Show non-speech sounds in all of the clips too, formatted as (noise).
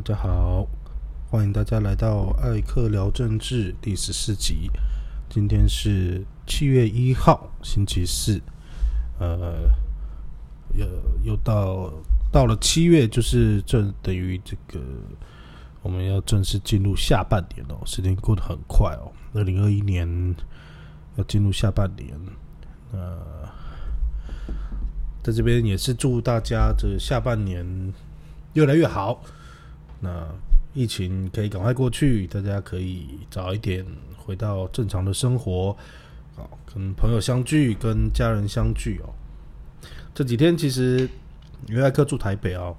大家好，欢迎大家来到艾克聊政治第十四集。今天是七月一号，星期四。呃，又又到到了七月，就是正等于这个我们要正式进入下半年哦。时间过得很快哦，二零二一年要进入下半年。呃，在这边也是祝大家这下半年越来越好。那疫情可以赶快过去，大家可以早一点回到正常的生活，啊，跟朋友相聚，跟家人相聚哦。这几天其实因为艾克住台北哦，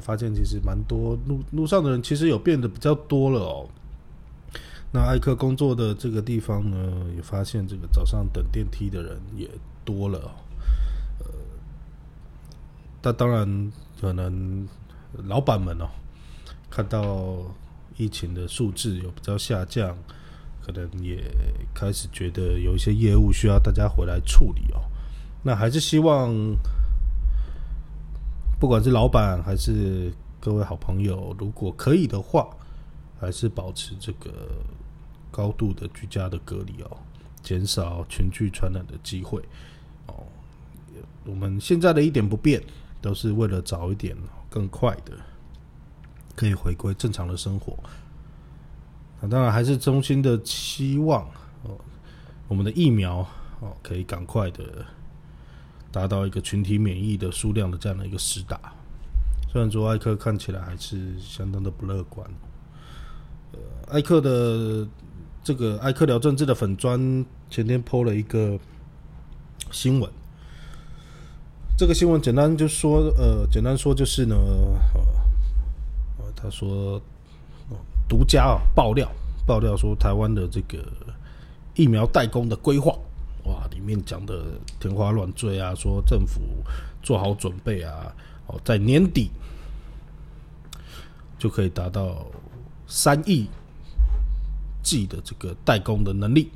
发现其实蛮多路路上的人其实有变得比较多了哦。那艾克工作的这个地方呢，也发现这个早上等电梯的人也多了。呃，那当然可能老板们哦。看到疫情的数字有比较下降，可能也开始觉得有一些业务需要大家回来处理哦。那还是希望，不管是老板还是各位好朋友，如果可以的话，还是保持这个高度的居家的隔离哦，减少群聚传染的机会哦。我们现在的一点不变，都是为了早一点、更快的。可以回归正常的生活，那当然还是衷心的期望哦，我们的疫苗哦可以赶快的达到一个群体免疫的数量的这样的一个实打。虽然说艾克看起来还是相当的不乐观，呃，艾克的这个艾克聊政治的粉砖前天抛了一个新闻，这个新闻简单就说，呃，简单说就是呢。他说：“独家啊，爆料爆料说台湾的这个疫苗代工的规划，哇，里面讲的天花乱坠啊，说政府做好准备啊，哦，在年底就可以达到三亿剂的这个代工的能力。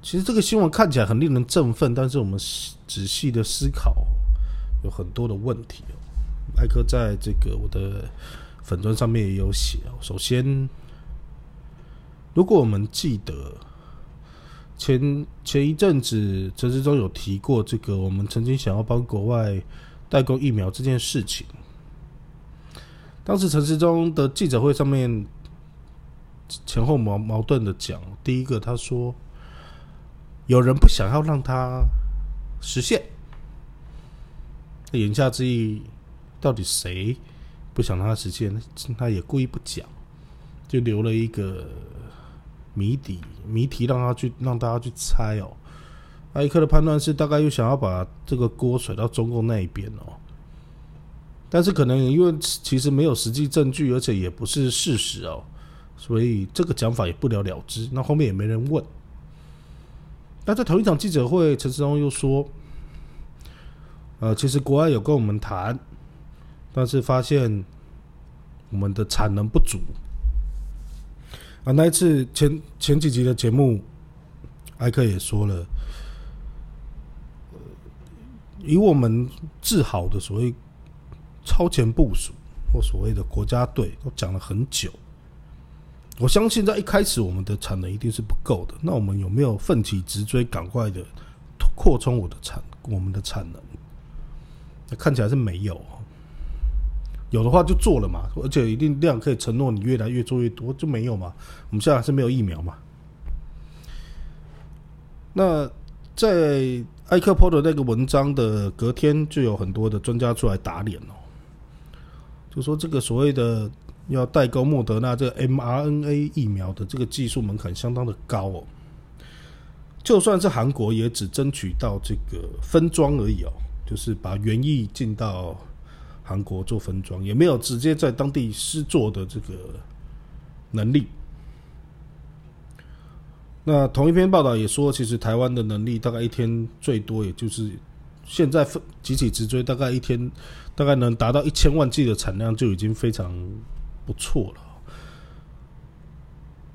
其实这个新闻看起来很令人振奋，但是我们仔细的思考，有很多的问题哦。”艾克在这个我的粉砖上面也有写。首先，如果我们记得前前一阵子陈时中有提过这个，我们曾经想要帮国外代购疫苗这件事情，当时陈时中的记者会上面前后矛矛盾的讲，第一个他说有人不想要让他实现，言下之意。到底谁不想让他实现？他也故意不讲，就留了一个谜底谜题，让他去让大家去猜哦。艾克的判断是，大概又想要把这个锅甩到中共那一边哦。但是可能因为其实没有实际证据，而且也不是事实哦，所以这个讲法也不了了之。那后面也没人问。那在同一场记者会，陈世忠又说：“呃，其实国外有跟我们谈。”但是发现我们的产能不足啊！那一次前前几集的节目，艾克也说了，以我们治好的所谓超前部署或所谓的国家队，都讲了很久。我相信在一开始我们的产能一定是不够的。那我们有没有奋起直追，赶快的扩充我的产我们的产能？那看起来是没有。有的话就做了嘛，而且一定量可以承诺你越来越做越多，就没有嘛？我们现在还是没有疫苗嘛？那在艾克波的那个文章的隔天，就有很多的专家出来打脸哦，就说这个所谓的要代购莫德纳这个 mRNA 疫苗的这个技术门槛相当的高哦，就算是韩国也只争取到这个分装而已哦，就是把原液进到。韩国做分装也没有直接在当地施做的这个能力。那同一篇报道也说，其实台湾的能力大概一天最多也就是现在分集体直追，大概一天大概能达到一千万剂的产量就已经非常不错了。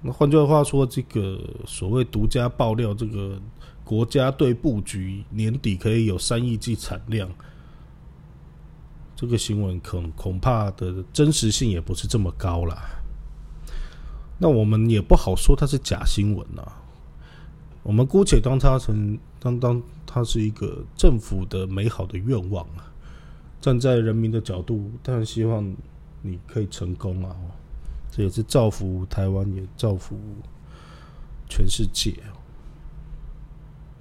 那换句话说，这个所谓独家爆料，这个国家队布局年底可以有三亿剂产量。这个新闻恐恐怕的真实性也不是这么高啦。那我们也不好说它是假新闻啊。我们姑且当它成当当它是一个政府的美好的愿望啊。站在人民的角度，当然希望你可以成功啊。这也是造福台湾，也造福全世界。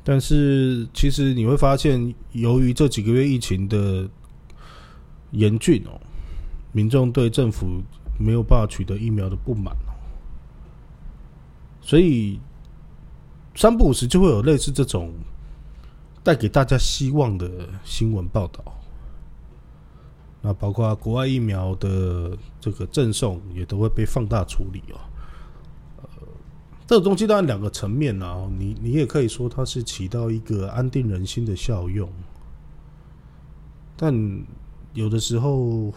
但是，其实你会发现，由于这几个月疫情的严峻哦，民众对政府没有办法取得疫苗的不满哦，所以三不五时就会有类似这种带给大家希望的新闻报道。那包括国外疫苗的这个赠送，也都会被放大处理哦。呃，这个东西当然两个层面啊，你你也可以说它是起到一个安定人心的效用，但有的时候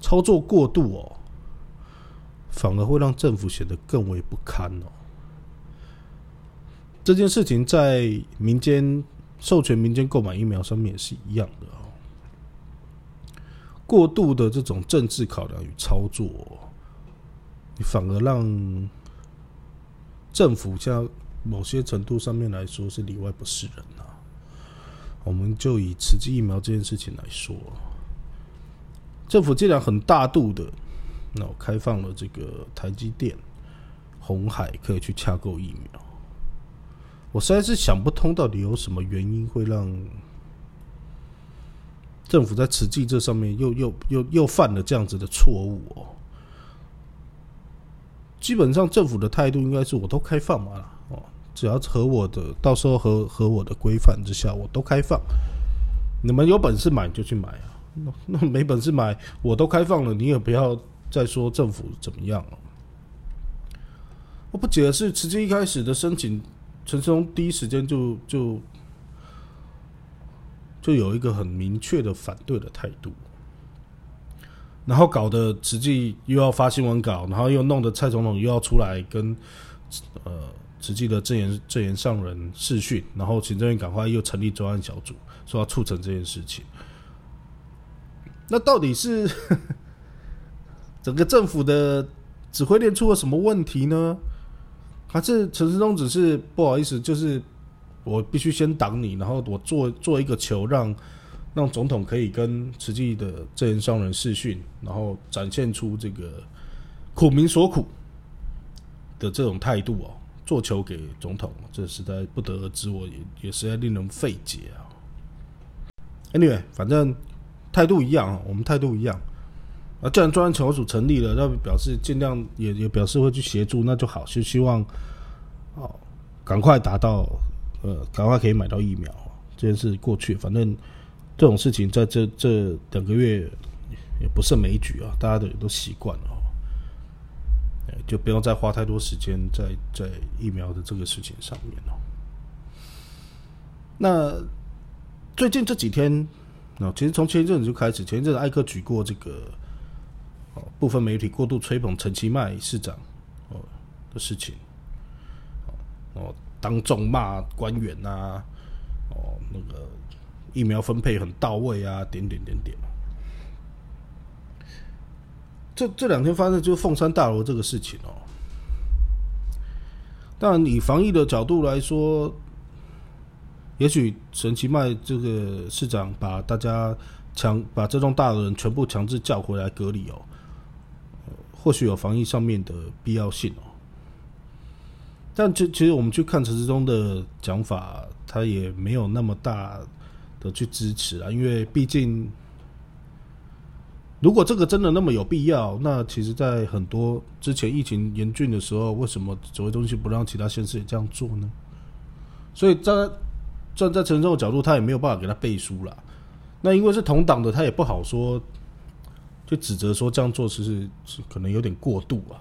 操作过度哦，反而会让政府显得更为不堪哦。这件事情在民间授权民间购买疫苗上面也是一样的哦。过度的这种政治考量与操作，你反而让政府在某些程度上面来说是里外不是人啊。我们就以慈济疫苗这件事情来说，政府既然很大度的，那我开放了这个台积电、红海可以去洽购疫苗，我实在是想不通，到底有什么原因会让。政府在慈济这上面又又又又犯了这样子的错误哦。基本上政府的态度应该是我都开放嘛，了，只要和我的到时候和和我的规范之下，我都开放。你们有本事买就去买啊，那 (laughs) 那没本事买我都开放了，你也不要再说政府怎么样了。我不解的是，慈济一开始的申请，陈世忠第一时间就就。就有一个很明确的反对的态度，然后搞得实际又要发新闻稿，然后又弄得蔡总统又要出来跟呃实际的证言证言上人视讯，然后行政院赶快又成立专案小组，说要促成这件事情。那到底是 (laughs) 整个政府的指挥链出了什么问题呢？还是陈世忠只是不好意思，就是？我必须先挡你，然后我做做一个球，让让总统可以跟实际的证人商人视讯，然后展现出这个苦民所苦的这种态度哦，做球给总统，这实在不得而知，我也也实在令人费解啊。Anyway，反正态度一样啊，我们态度一样啊。既然专案小组成立了，那表示尽量也也表示会去协助，那就好，就希望哦赶快达到。呃，赶快可以买到疫苗，这件事过去，反正这种事情在这这两个月也不胜枚举啊，大家都也都习惯了，就不用再花太多时间在在疫苗的这个事情上面了。那最近这几天，啊，其实从前一阵子就开始，前一阵子艾克举过这个哦，部分媒体过度吹捧陈其迈市长哦的事情，哦。当众骂官员呐，哦，那个疫苗分配很到位啊，点点点点。这这两天发生就是凤山大楼这个事情哦。当然，以防疫的角度来说，也许神奇迈这个市长把大家强把这栋大楼人全部强制叫回来隔离哦，或许有防疫上面的必要性哦。但其其实我们去看陈世忠的讲法，他也没有那么大的去支持啊，因为毕竟如果这个真的那么有必要，那其实，在很多之前疫情严峻的时候，为什么指挥中心不让其他县市也这样做呢？所以站在站在陈世忠的角度，他也没有办法给他背书了。那因为是同党的，他也不好说，就指责说这样做其实是可能有点过度啊。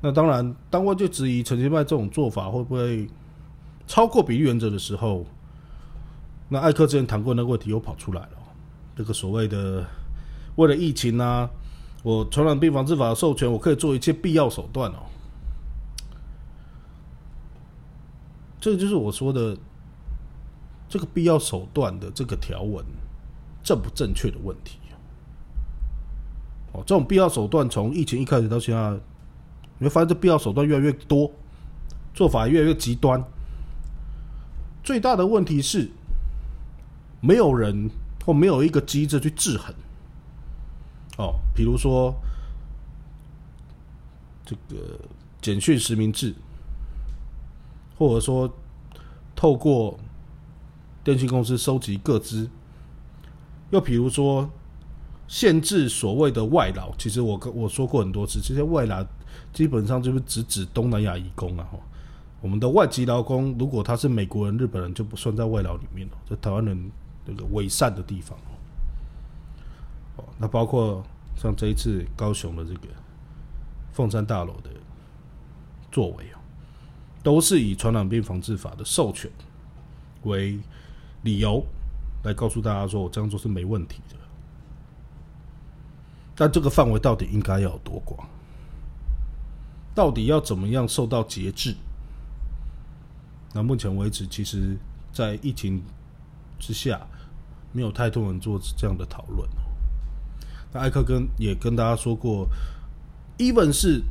那当然，当外界质疑陈其迈这种做法会不会超过比例原则的时候，那艾克之前谈过那个问题又跑出来了。这个所谓的为了疫情啊，我传染病防治法授权，我可以做一切必要手段哦。这个就是我说的，这个必要手段的这个条文正不正确的问题。哦，这种必要手段从疫情一开始到现在，你会发现这必要手段越来越多，做法越来越极端。最大的问题是，没有人或没有一个机制去制衡。哦，比如说这个简讯实名制，或者说透过电信公司收集各资，又比如说限制所谓的外劳。其实我跟我说过很多次，这些外劳基本上就是只指东南亚移工啊。我们的外籍劳工，如果他是美国人、日本人，就不算在外劳里面了。在台湾人那个伪善的地方。哦，那包括像这一次高雄的这个凤山大楼的作为哦，都是以传染病防治法的授权为理由来告诉大家说，我这样做是没问题的。但这个范围到底应该要有多广？到底要怎么样受到节制？那目前为止，其实，在疫情之下，没有太多人做这样的讨论。那艾克跟也跟大家说过，even 是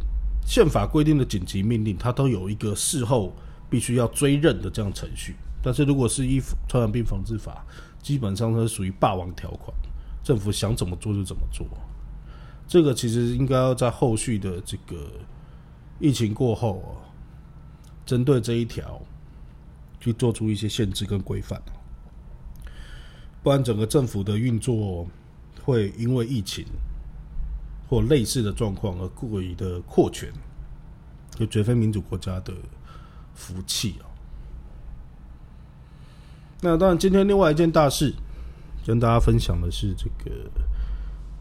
宪法规定的紧急命令，它都有一个事后必须要追认的这样程序。但是如果是依传染病防治法，基本上它是属于霸王条款，政府想怎么做就怎么做。这个其实应该要在后续的这个疫情过后啊，针对这一条去做出一些限制跟规范，不然整个政府的运作。会因为疫情或类似的状况而过于的扩权，就绝非民主国家的福气啊。那当然，今天另外一件大事跟大家分享的是这个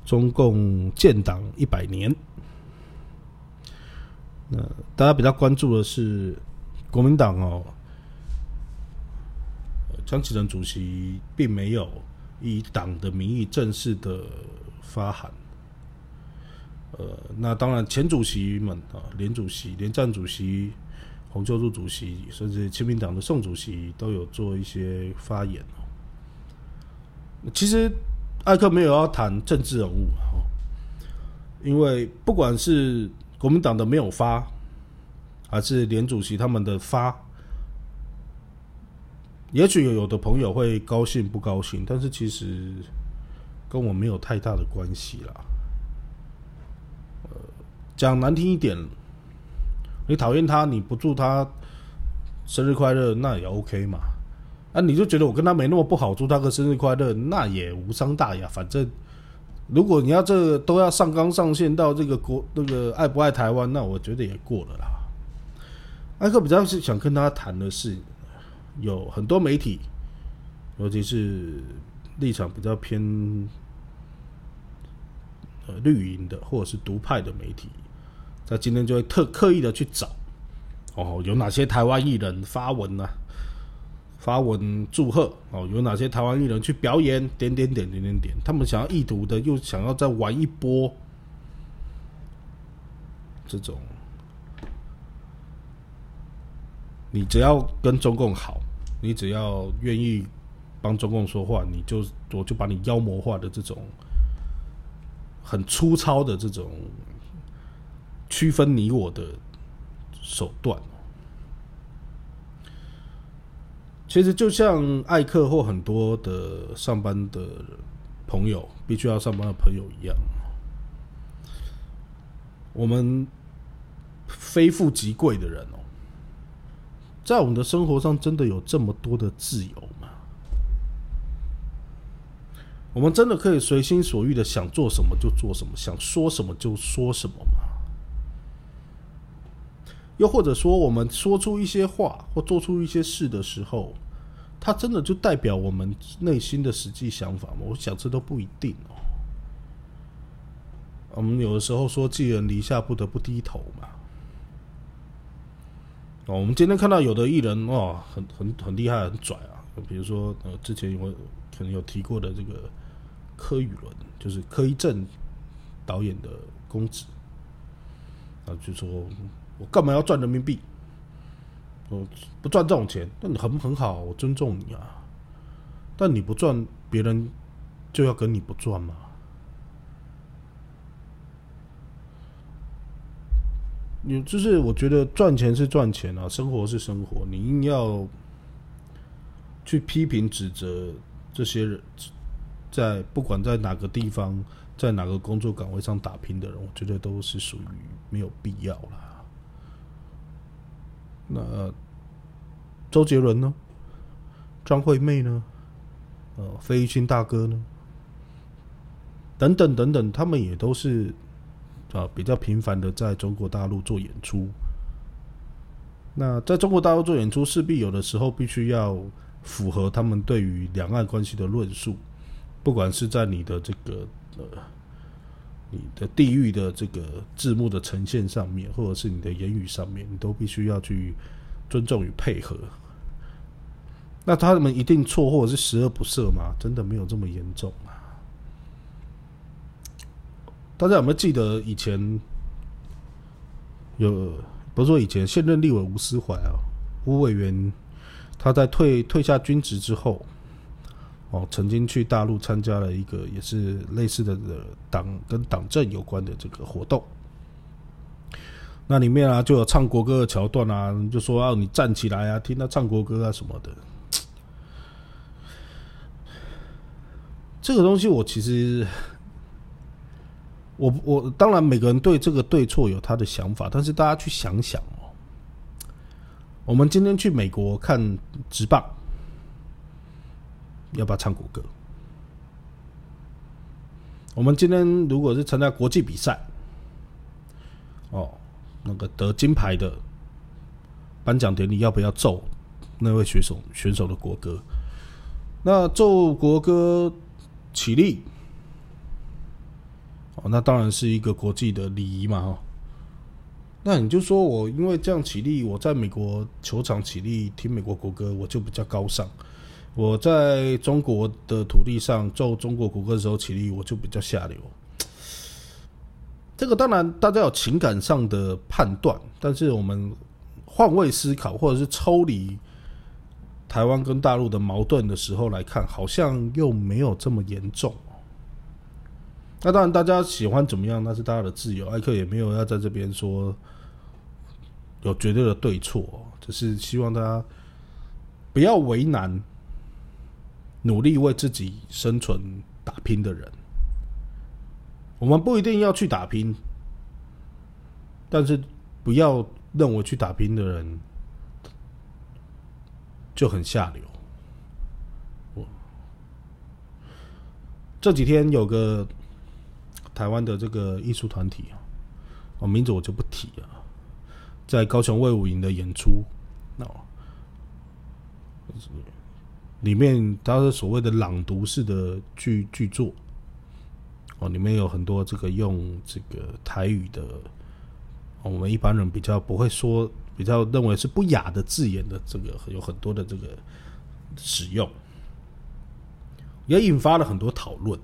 中共建党一百年。那大家比较关注的是国民党哦，张启仁主席并没有。以党的名义正式的发函，呃，那当然前主席们啊，连主席、连战主席、洪秀柱主席，甚至亲民党的宋主席都有做一些发言其实艾克没有要谈政治人物哈，因为不管是国民党的没有发，还是连主席他们的发。也许有的朋友会高兴不高兴，但是其实跟我没有太大的关系啦。呃，讲难听一点，你讨厌他，你不祝他生日快乐，那也 OK 嘛。啊，你就觉得我跟他没那么不好，祝他个生日快乐，那也无伤大雅。反正如果你要这都要上纲上线到这个国那个爱不爱台湾，那我觉得也过了啦。艾克比较是想跟他谈的是。有很多媒体，尤其是立场比较偏呃绿营的或者是独派的媒体，在今天就会特刻意的去找哦，有哪些台湾艺人发文呢？发文祝贺哦，有哪些台湾艺人去表演？点点点点点点，他们想要意图的又想要再玩一波这种。你只要跟中共好，你只要愿意帮中共说话，你就我就把你妖魔化的这种很粗糙的这种区分你我的手段，其实就像艾克或很多的上班的朋友，必须要上班的朋友一样，我们非富即贵的人哦。在我们的生活上，真的有这么多的自由吗？我们真的可以随心所欲的想做什么就做什么，想说什么就说什么吗？又或者说，我们说出一些话或做出一些事的时候，它真的就代表我们内心的实际想法吗？我想这都不一定哦。我们有的时候说“寄人篱下，不得不低头”嘛。哦，我们今天看到有的艺人哦，很很很厉害，很拽啊。比如说，呃，之前我可能有提过的这个柯宇伦，就是柯一正导演的公子，啊，就说我干嘛要赚人民币？我不赚这种钱，那你很很好，我尊重你啊。但你不赚，别人就要跟你不赚吗？你就是我觉得赚钱是赚钱啊，生活是生活，你硬要去批评指责这些人，在不管在哪个地方，在哪个工作岗位上打拼的人，我觉得都是属于没有必要啦。那周杰伦呢？张惠妹呢？呃，费玉清大哥呢？等等等等，他们也都是。啊，比较频繁的在中国大陆做演出。那在中国大陆做演出，势必有的时候必须要符合他们对于两岸关系的论述，不管是在你的这个呃，你的地域的这个字幕的呈现上面，或者是你的言语上面，你都必须要去尊重与配合。那他们一定错，或者是十恶不赦吗？真的没有这么严重啊？大家有没有记得以前有不是说以前现任立委吴思怀啊，吴委员他在退退下军职之后，哦，曾经去大陆参加了一个也是类似的党跟党政有关的这个活动。那里面啊就有唱国歌的桥段啊，就说要你站起来啊，听他唱国歌啊什么的。(tsk) 这个东西我其实。我我当然每个人对这个对错有他的想法，但是大家去想想哦，我们今天去美国看直棒，要不要唱国歌？我们今天如果是参加国际比赛，哦，那个得金牌的颁奖典礼要不要奏那位选手选手的国歌？那奏国歌起立。哦，那当然是一个国际的礼仪嘛，哈。那你就说我因为这样起立，我在美国球场起立听美国国歌，我就比较高尚；我在中国的土地上奏中国国歌的时候起立，我就比较下流。这个当然大家有情感上的判断，但是我们换位思考，或者是抽离台湾跟大陆的矛盾的时候来看，好像又没有这么严重。那当然，大家喜欢怎么样，那是大家的自由。艾克也没有要在这边说有绝对的对错，只是希望大家不要为难努力为自己生存打拼的人。我们不一定要去打拼，但是不要认为去打拼的人就很下流。我这几天有个。台湾的这个艺术团体啊，哦，名字我就不提了，在高雄卫武营的演出，哦，里面它是所谓的朗读式的剧剧作，哦，里面有很多这个用这个台语的，我们一般人比较不会说，比较认为是不雅的字眼的这个有很多的这个使用，也引发了很多讨论。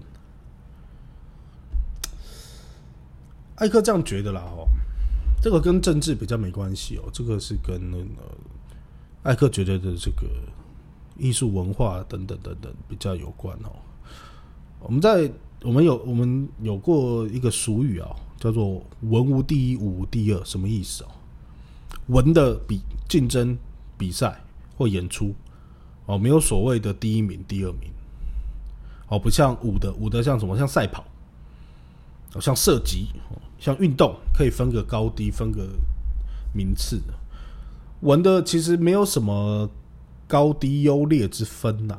艾克这样觉得啦，哦，这个跟政治比较没关系哦，这个是跟那个艾克觉得的这个艺术文化等等等等比较有关哦。我们在我们有我们有过一个俗语啊，叫做“文无第一，武无第二”，什么意思哦？文的比竞争比赛或演出哦，没有所谓的第一名、第二名哦，不像武的武的像什么像赛跑，像射击。像运动可以分个高低，分个名次。文的其实没有什么高低优劣之分呐。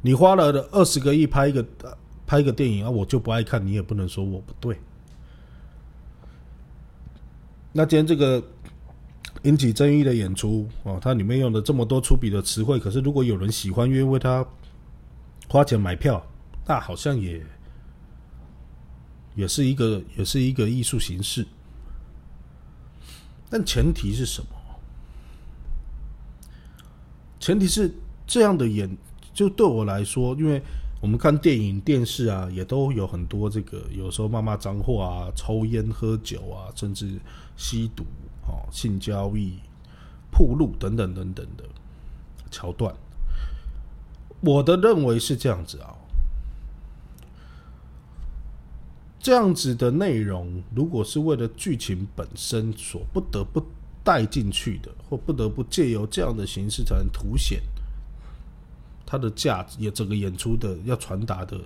你花了二十个亿拍一个拍一个电影啊，我就不爱看，你也不能说我不对。那今天这个引起争议的演出哦，它里面用的这么多粗鄙的词汇，可是如果有人喜欢，愿意为他花钱买票，那好像也。也是一个，也是一个艺术形式，但前提是什么？前提是这样的演，就对我来说，因为我们看电影、电视啊，也都有很多这个，有时候骂骂脏话啊、抽烟、喝酒啊，甚至吸毒、哦、性交易、铺路等等等等的桥段。我的认为是这样子啊，这样子的内容，如果是为了剧情本身所不得不带进去的，或不得不借由这样的形式才能凸显它的价值，也整个演出的要传达的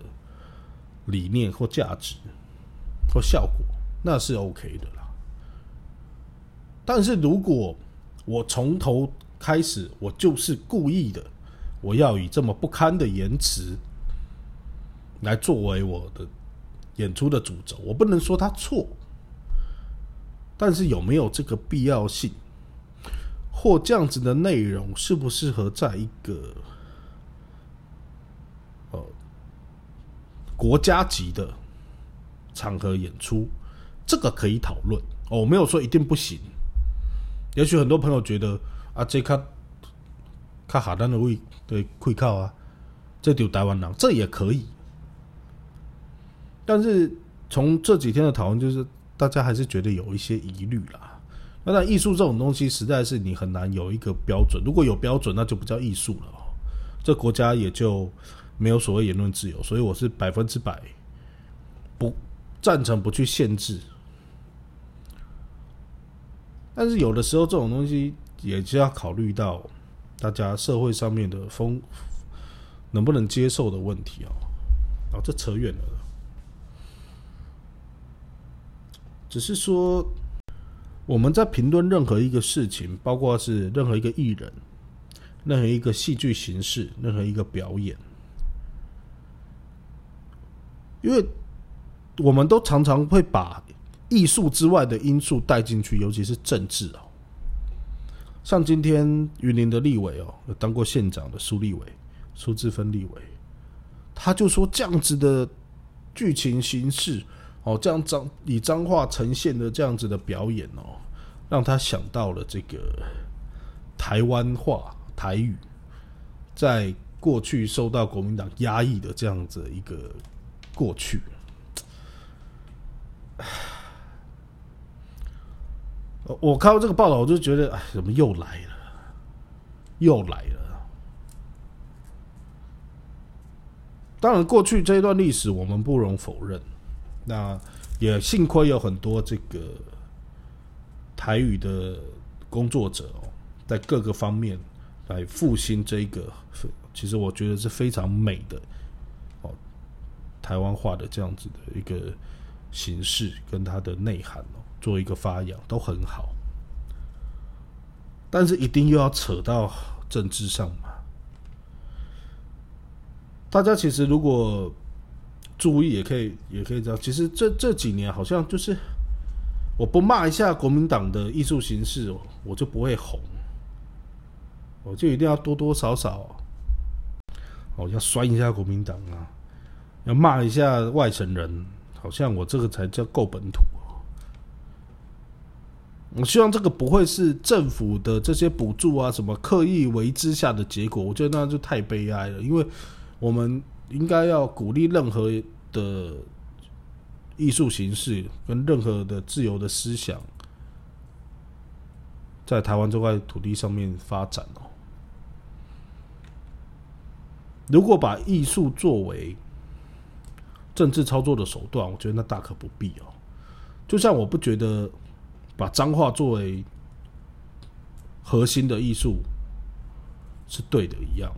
理念或价值或效果，那是 OK 的啦。但是如果我从头开始，我就是故意的。我要以这么不堪的言辞来作为我的演出的主轴，我不能说他错，但是有没有这个必要性，或这样子的内容适不适合在一个呃国家级的场合演出，这个可以讨论哦。我没有说一定不行，也许很多朋友觉得啊，这卡卡哈丹的位。对，会靠啊，这丢台湾人，这也可以。但是从这几天的讨论，就是大家还是觉得有一些疑虑啦。那那艺术这种东西，实在是你很难有一个标准。如果有标准，那就不叫艺术了。这国家也就没有所谓言论自由。所以我是百分之百不赞成不去限制。但是有的时候，这种东西也是要考虑到。大家社会上面的风能不能接受的问题哦，啊，这扯远了。只是说我们在评论任何一个事情，包括是任何一个艺人、任何一个戏剧形式、任何一个表演，因为我们都常常会把艺术之外的因素带进去，尤其是政治啊。像今天云林的立委哦，有当过县长的苏立伟、苏志芬立委，他就说这样子的剧情形式哦，这样脏以脏话呈现的这样子的表演哦，让他想到了这个台湾话台语，在过去受到国民党压抑的这样子一个过去。我看到这个报道，我就觉得，哎，怎么又来了？又来了。当然，过去这一段历史，我们不容否认。那也幸亏有很多这个台语的工作者哦，在各个方面来复兴这一个，其实我觉得是非常美的哦，台湾话的这样子的一个形式跟它的内涵哦。做一个发扬都很好，但是一定又要扯到政治上嘛？大家其实如果注意，也可以也可以这样，其实这这几年好像就是，我不骂一下国民党的艺术形式，我就不会红，我就一定要多多少少，哦，要酸一下国民党啊，要骂一下外省人，好像我这个才叫够本土。我希望这个不会是政府的这些补助啊，什么刻意为之下的结果。我觉得那就太悲哀了，因为我们应该要鼓励任何的艺术形式跟任何的自由的思想，在台湾这块土地上面发展哦。如果把艺术作为政治操作的手段，我觉得那大可不必哦。就像我不觉得。把脏话作为核心的艺术是对的，一样。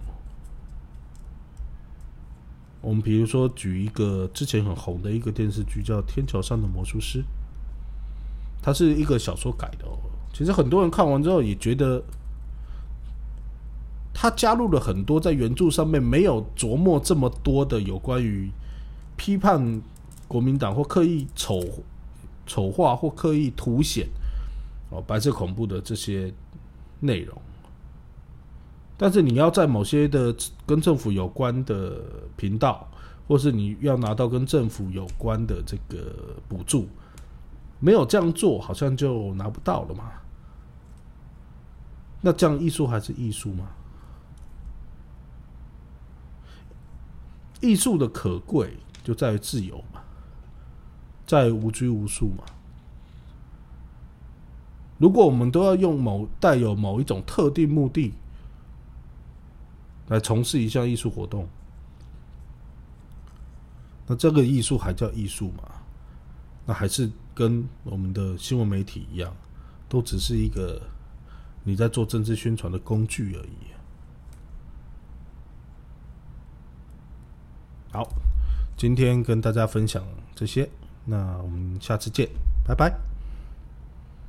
我们比如说举一个之前很红的一个电视剧，叫《天桥上的魔术师》，它是一个小说改的哦。其实很多人看完之后也觉得，他加入了很多在原著上面没有琢磨这么多的有关于批判国民党或刻意丑。丑化或刻意凸显哦白色恐怖的这些内容，但是你要在某些的跟政府有关的频道，或是你要拿到跟政府有关的这个补助，没有这样做，好像就拿不到了嘛？那这样艺术还是艺术吗？艺术的可贵就在于自由嘛。在无拘无束嘛？如果我们都要用某带有某一种特定目的来从事一项艺术活动，那这个艺术还叫艺术吗？那还是跟我们的新闻媒体一样，都只是一个你在做政治宣传的工具而已。好，今天跟大家分享这些，那我们下次见，拜拜。